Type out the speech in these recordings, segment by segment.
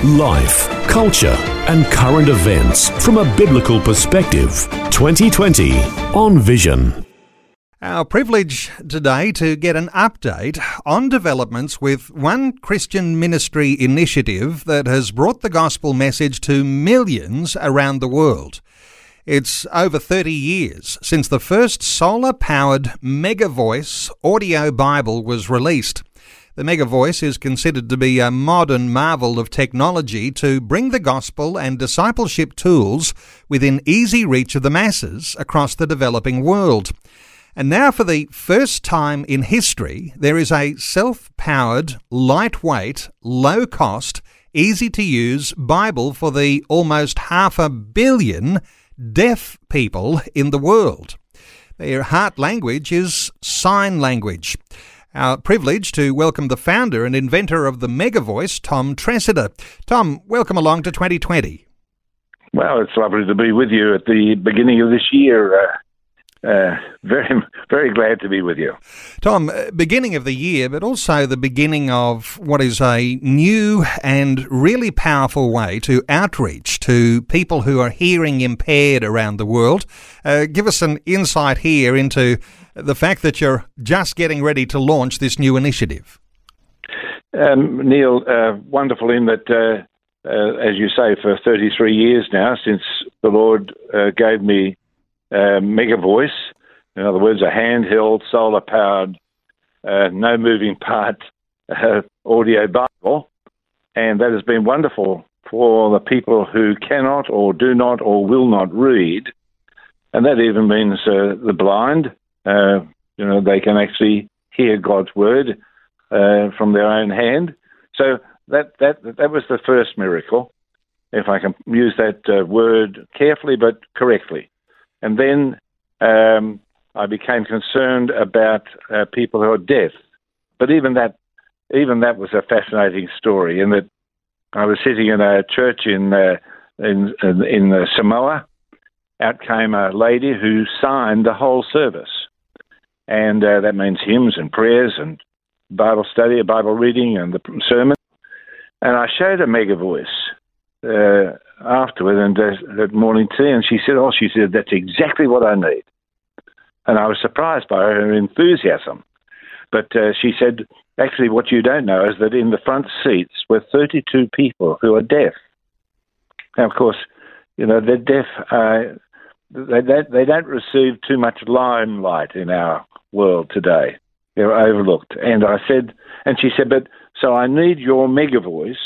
Life, culture, and current events from a biblical perspective. 2020 on Vision. Our privilege today to get an update on developments with one Christian ministry initiative that has brought the gospel message to millions around the world. It's over 30 years since the first solar powered Mega Voice audio Bible was released. The Mega Voice is considered to be a modern marvel of technology to bring the gospel and discipleship tools within easy reach of the masses across the developing world. And now, for the first time in history, there is a self powered, lightweight, low cost, easy to use Bible for the almost half a billion deaf people in the world. Their heart language is sign language. Our privilege to welcome the founder and inventor of the Mega Voice, Tom Treseder. Tom, welcome along to 2020. Well, it's lovely to be with you at the beginning of this year. Uh, uh, very, very glad to be with you. Tom, uh, beginning of the year, but also the beginning of what is a new and really powerful way to outreach to people who are hearing impaired around the world. Uh, give us an insight here into the fact that you're just getting ready to launch this new initiative. Um, Neil, uh, wonderful in that, uh, uh, as you say, for 33 years now, since the Lord uh, gave me uh, Mega Voice, in other words, a handheld, solar powered, uh, no moving part audio Bible, and that has been wonderful for the people who cannot or do not or will not read, and that even means the blind uh, you know, they can actually hear God's word uh, from their own hand. So that that that was the first miracle, if I can use that uh, word carefully but correctly. And then um, I became concerned about uh, people who are deaf. But even that, even that was a fascinating story. In that I was sitting in a church in uh, in in, in Samoa. Out came a lady who signed the whole service and uh, that means hymns and prayers and Bible study, Bible reading, and the sermon. And I showed a mega voice uh, afterward and uh, at morning tea, and she said, "Oh, she said that's exactly what I need." And I was surprised by her enthusiasm. But uh, she said, "Actually, what you don't know is that in the front seats were 32 people who are deaf." Now, of course, you know they're deaf. Uh, they, they, they don't receive too much limelight in our world today. They're overlooked. And I said, and she said, but so I need your mega voice.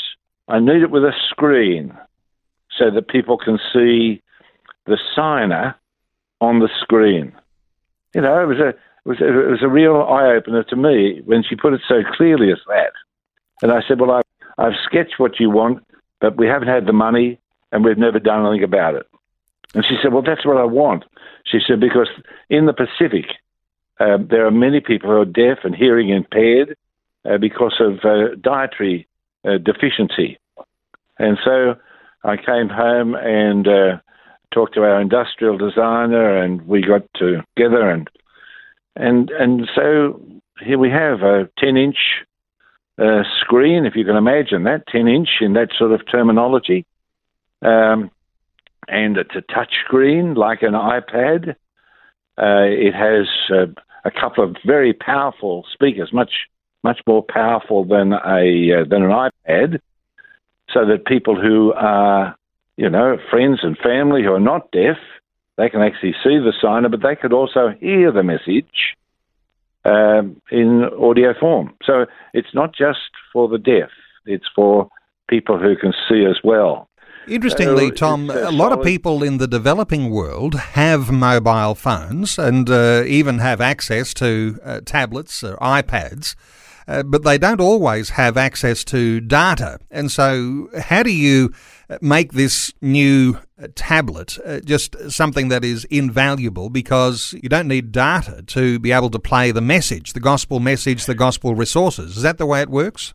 I need it with a screen so that people can see the signer on the screen. You know, it was a it was it was a real eye opener to me when she put it so clearly as that. And I said, well, I've, I've sketched what you want, but we haven't had the money and we've never done anything about it. And she said, well, that's what I want. She said, because in the Pacific, um, there are many people who are deaf and hearing impaired uh, because of uh, dietary uh, deficiency. And so I came home and uh, talked to our industrial designer, and we got together, and and and so here we have a 10 inch uh, screen, if you can imagine that, 10 inch in that sort of terminology. Um, and it's a touch screen like an iPad. Uh, it has uh, a couple of very powerful speakers, much much more powerful than a uh, than an iPad, so that people who are you know friends and family who are not deaf, they can actually see the signer, but they could also hear the message um, in audio form. So it's not just for the deaf; it's for people who can see as well. Interestingly, Tom, a lot of people in the developing world have mobile phones and uh, even have access to uh, tablets or iPads. Uh, but they don't always have access to data. And so, how do you make this new tablet uh, just something that is invaluable because you don't need data to be able to play the message, the gospel message, the gospel resources. Is that the way it works?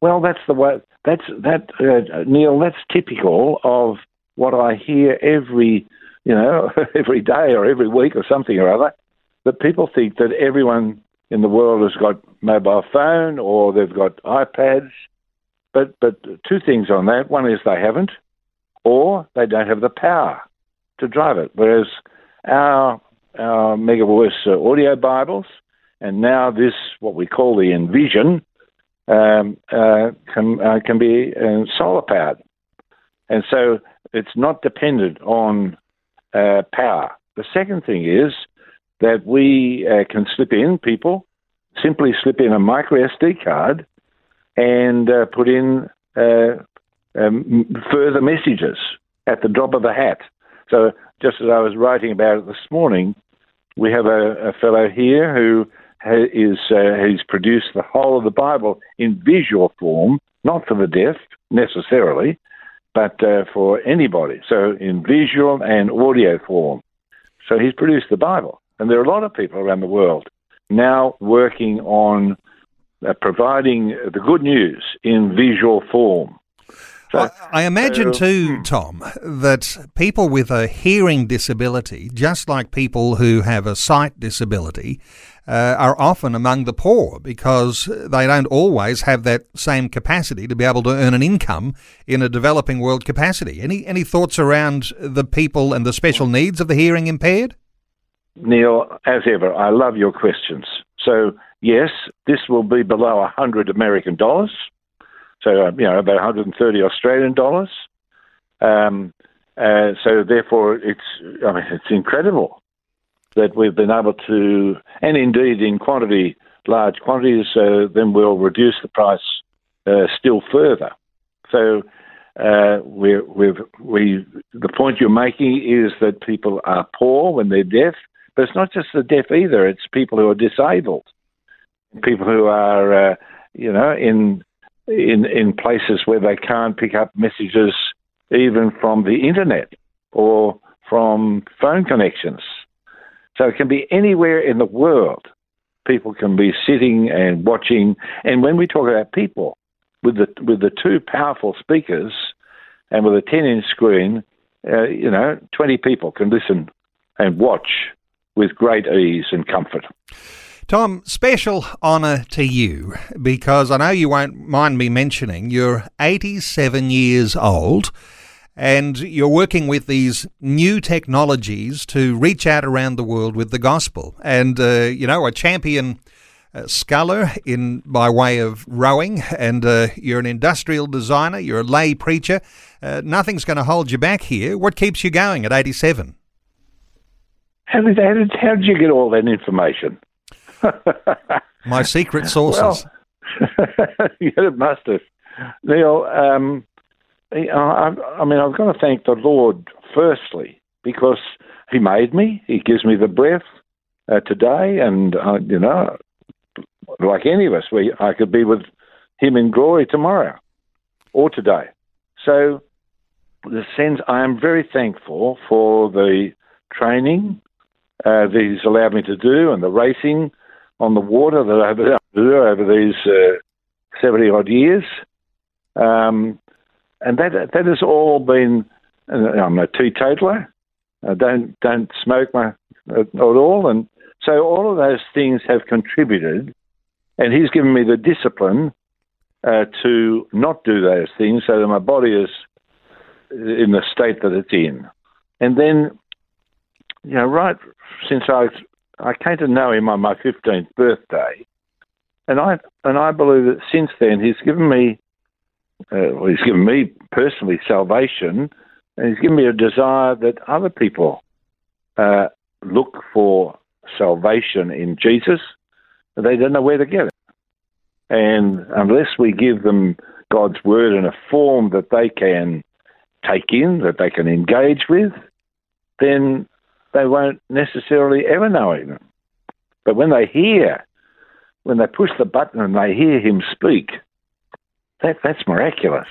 Well, that's the way. That's that, uh, Neil. That's typical of what I hear every, you know, every day or every week or something or other. That people think that everyone in the world has got mobile phone or they've got iPads. But but two things on that. One is they haven't, or they don't have the power to drive it. Whereas our our Megavoice uh, audio Bibles and now this what we call the Envision um, uh, can uh, can be uh, solar powered, and so it's not dependent on uh, power. The second thing is that we uh, can slip in people simply slip in a micro SD card and uh, put in um, further messages at the drop of a hat. So, just as I was writing about it this morning, we have a, a fellow here who is uh, he's produced the whole of the Bible in visual form, not for the deaf necessarily, but uh, for anybody. So, in visual and audio form. So, he's produced the Bible, and there are a lot of people around the world now working on uh, providing the good news in visual form. So, I, I, imagine too, hmm. Tom, that people with a hearing disability, just like people who have a sight disability, uh, are often among the poor because they don't always have that same capacity to be able to earn an income in a developing world capacity. Any any thoughts around the people and the special needs of the hearing impaired? Neil, as ever, I love your questions. So, yes, this will be below 100 American dollars, so, uh, you know, about 130 Australian dollars. Um, uh, so, therefore, it's, I mean, it's incredible that we've been able to, and indeed in quantity, large quantities, uh, then we'll reduce the price uh, still further. So, uh, we we, the point you're making is that people are poor when they're deaf, but it's not just the deaf either. It's people who are disabled, people who are, uh, you know, in in in places where they can't pick up messages even from the internet or from phone connections. So it can be anywhere in the world. People can be sitting and watching. And when we talk about people, with the with the two powerful speakers and with a 10 inch screen, uh, you know, 20 people can listen and watch with great ease and comfort. Tom, special honour to you because I know you won't mind me mentioning you're 87 years old and you're working with these new technologies to reach out around the world with the gospel. And, uh, you know, a champion uh, sculler in by way of rowing, and uh, you're an industrial designer, you're a lay preacher. Uh, nothing's going to hold you back here. What keeps you going at 87? How did, how did, how did you get all that information? My secret sources. Well, yeah, it must have. Neil, um, I, I mean, I've got to thank the Lord firstly because He made me. He gives me the breath uh, today, and uh, you know, like any of us, we I could be with Him in glory tomorrow or today. So, the sense I am very thankful for the training uh, that he's allowed me to do and the racing on the water that I've been over these uh, 70 odd years. Um, and that that has all been. I'm a teetotaler. I don't don't smoke my at, at all, and so all of those things have contributed. And he's given me the discipline uh, to not do those things, so that my body is in the state that it's in. And then, you know, right since I I came to know him on my fifteenth birthday, and I and I believe that since then he's given me, uh, well, he's given me personally salvation, and he's given me a desire that other people uh, look for salvation in Jesus. But They don't know where to get it, and unless we give them God's word in a form that they can take in, that they can engage with, then they won't necessarily ever know him. But when they hear, when they push the button and they hear him speak, that, that's miraculous.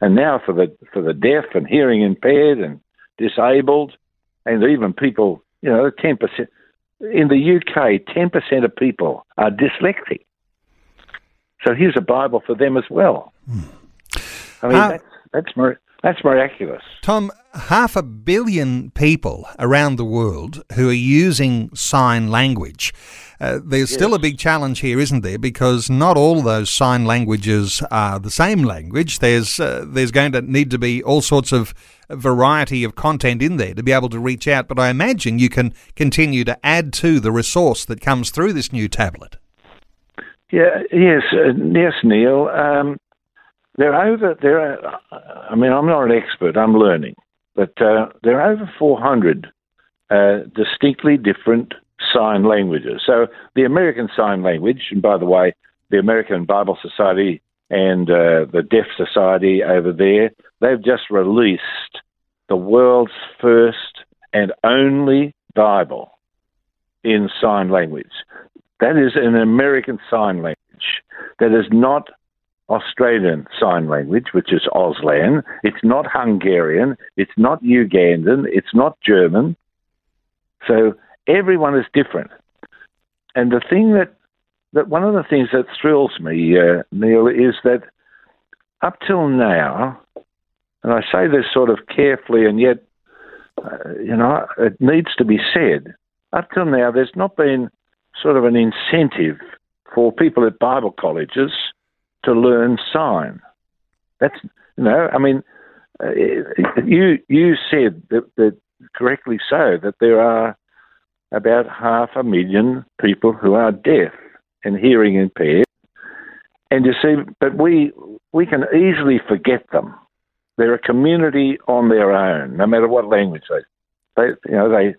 and now for the for the deaf and hearing impaired and disabled, and even people, you know, ten percent in the UK, ten percent of people are dyslexic. So here's a Bible for them as well. Hmm. I mean, uh, that's that's mir- that's miraculous. Tom, half a billion people around the world who are using sign language. Uh, there's yes. still a big challenge here, isn't there? Because not all those sign languages are the same language. There's uh, there's going to need to be all sorts of variety of content in there to be able to reach out. But I imagine you can continue to add to the resource that comes through this new tablet. Yeah. Yes. Uh, yes, Neil. Um, there are over there. Are, I mean, I'm not an expert. I'm learning, but uh, there are over 400 uh, distinctly different sign languages. So the American Sign Language, and by the way, the American Bible Society and uh, the Deaf Society over there, they've just released the world's first and only Bible in sign language. That is an American Sign Language. That is not Australian Sign Language, which is Auslan. It's not Hungarian. It's not Ugandan. It's not German. So everyone is different. And the thing that, that one of the things that thrills me, uh, Neil, is that up till now, and I say this sort of carefully, and yet, uh, you know, it needs to be said. Up till now, there's not been sort of an incentive for people at Bible colleges to learn sign. That's you know, I mean, uh, you you said that, that correctly so that there are about half a million people who are deaf and hearing impaired. And you see, but we we can easily forget them. They're a community on their own, no matter what language they. They, you know, they.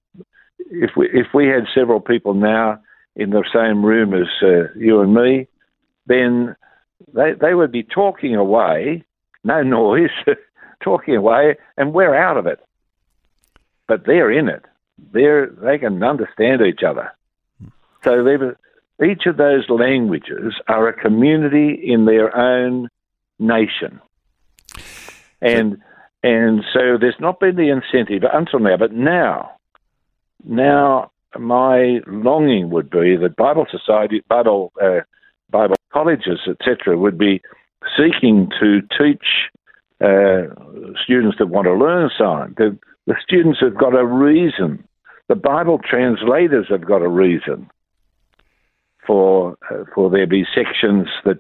If we if we had several people now in the same room as uh, you and me, then they they would be talking away, no noise, talking away, and we're out of it. But they're in it they they can understand each other. So each of those languages are a community in their own nation, and and so there's not been the incentive until now, but now, now my longing would be that Bible society, Bible uh, Bible colleges, etc., would be seeking to teach uh, students that want to learn sign. The, the students have got a reason the Bible translators have got a reason for uh, for there be sections that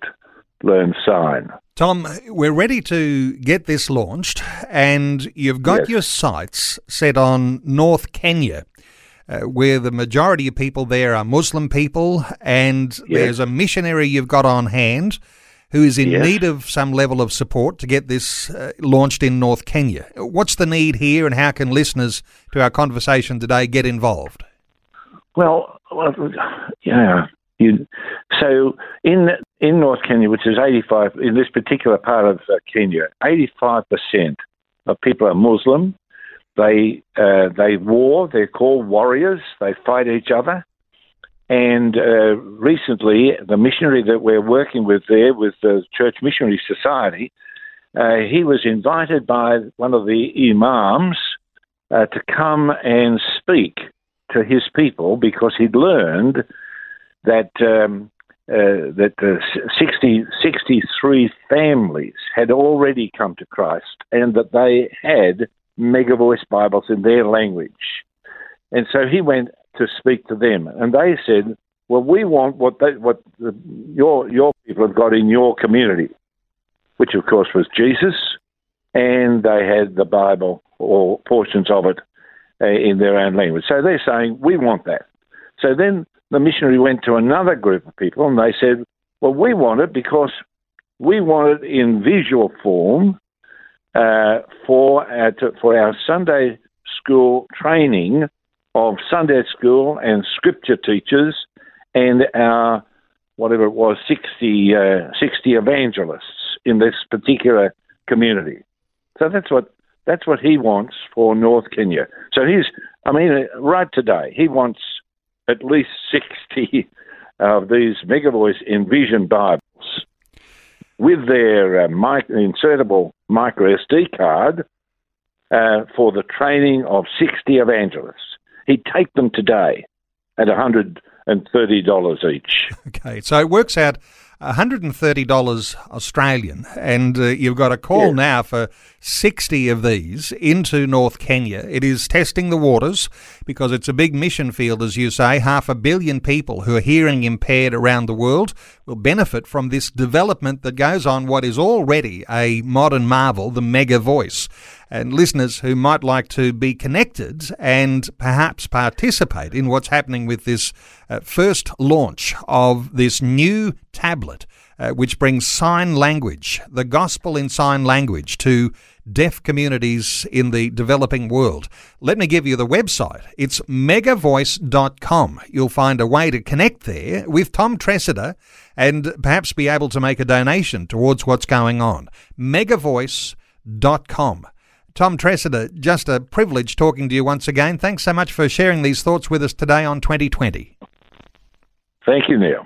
learn sign. Tom, we're ready to get this launched, and you've got yes. your sights set on North Kenya. Uh, where the majority of people there are Muslim people, and yes. there's a missionary you've got on hand who is in yes. need of some level of support to get this uh, launched in North Kenya. What's the need here, and how can listeners to our conversation today get involved? Well, yeah. You, so in in North Kenya, which is 85 in this particular part of uh, Kenya, 85 percent of people are Muslim. They uh, they war. They're called warriors. They fight each other. And uh, recently, the missionary that we're working with there, with the Church Missionary Society, uh, he was invited by one of the imams uh, to come and speak to his people because he'd learned that um, uh, that uh, 60, 63 families had already come to Christ and that they had mega voice Bibles in their language. And so he went to speak to them, and they said, "Well, we want what they, what the, your your people have got in your community, which of course was Jesus, and they had the Bible or portions of it uh, in their own language. So they're saying we want that. So then the missionary went to another group of people, and they said, "Well, we want it because we want it in visual form." Uh, for our, to, for our Sunday school training of Sunday school and scripture teachers and our, whatever it was, 60, uh, 60 evangelists in this particular community. So that's what that's what he wants for North Kenya. So he's, I mean, right today, he wants at least 60 of these Megavoice Envision Bibles. With their uh, mic- insertable micro SD card uh, for the training of 60 evangelists. He'd take them today at $130 each. Okay, so it works out $130 Australian, and uh, you've got a call Yes. now for 60 of these into North Kenya. It is testing the waters because it's a big mission field, as you say. Half a billion people who are hearing impaired around the world will benefit from this development that goes on what is already a modern marvel, the mega voice. And listeners who might like to be connected and perhaps participate in what's happening with this uh, first launch of this new tablet, uh, which brings sign language, the gospel in sign language, to deaf communities in the developing world. Let me give you the website. It's megavoice.com. You'll find a way to connect there with Tom Treseder and perhaps be able to make a donation towards what's going on. megavoice.com. Tom Treseder, just a privilege talking to you once again. Thanks so much for sharing these thoughts with us today on 2020. Thank you, Neil.